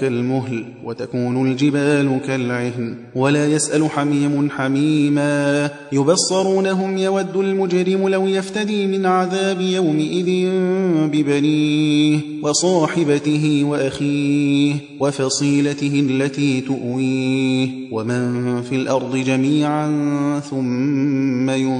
كالمهل وتكون الجبال كالعهن ولا يسأل حميم حميما. يبصرونهم يود المجرم لو يفتدي من عذاب يومئذ ببنيه وصاحبته وأخيه وفصيلته التي تؤويه. ومن في الأرض جميعا ثم ينجيه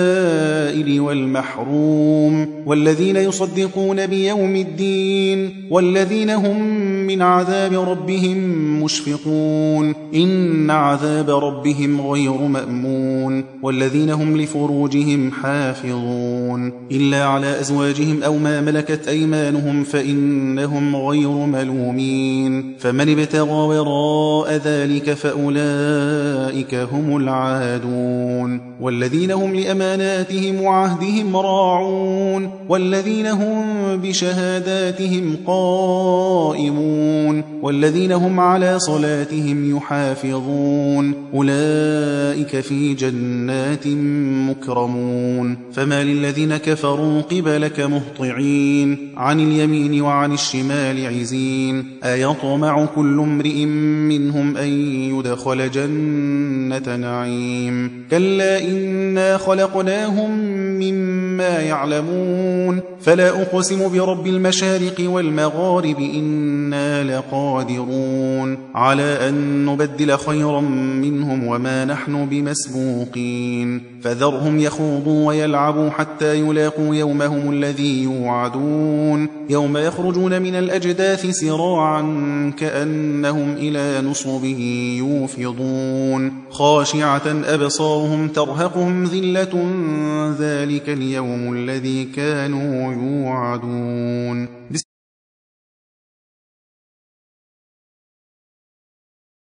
والمحروم والذين يصدقون بيوم الدين والذين هم من عذاب ربهم مشفقون. إن عذاب ربهم غير مأمون. والذين هم لفروجهم حافظون. إلا على أزواجهم أو ما ملكت أيمانهم فإنهم غير ملومين. فمن ابتغى وراء ذلك فأولئك هم العادون. والذين هم لأماناتهم وعهدهم راعون. والذين هم بشهاداتهم قائمون. والذين هم على صلاتهم يحافظون أولئك في جنات مكرمون فما للذين كفروا قبلك مهطعين عن اليمين وعن الشمال عزين أيطمع كل امرئ منهم أن يدخل جنة نعيم كلا إنا خلقناهم مما يعلمون فلا أقسم برب المشارق والمغارب إنا لقادرون على أن نبدل خيرا منهم وما نحن بمسبوقين فذرهم يخوضوا ويلعبوا حتى يلاقوا يومهم الذي يوعدون يوم يخرجون من الأجداث سراعا كأنهم إلى نصب يوفضون خاشعة أبصارهم ترهقهم ذلة ذلك اليوم الذي كانوا يوعدون.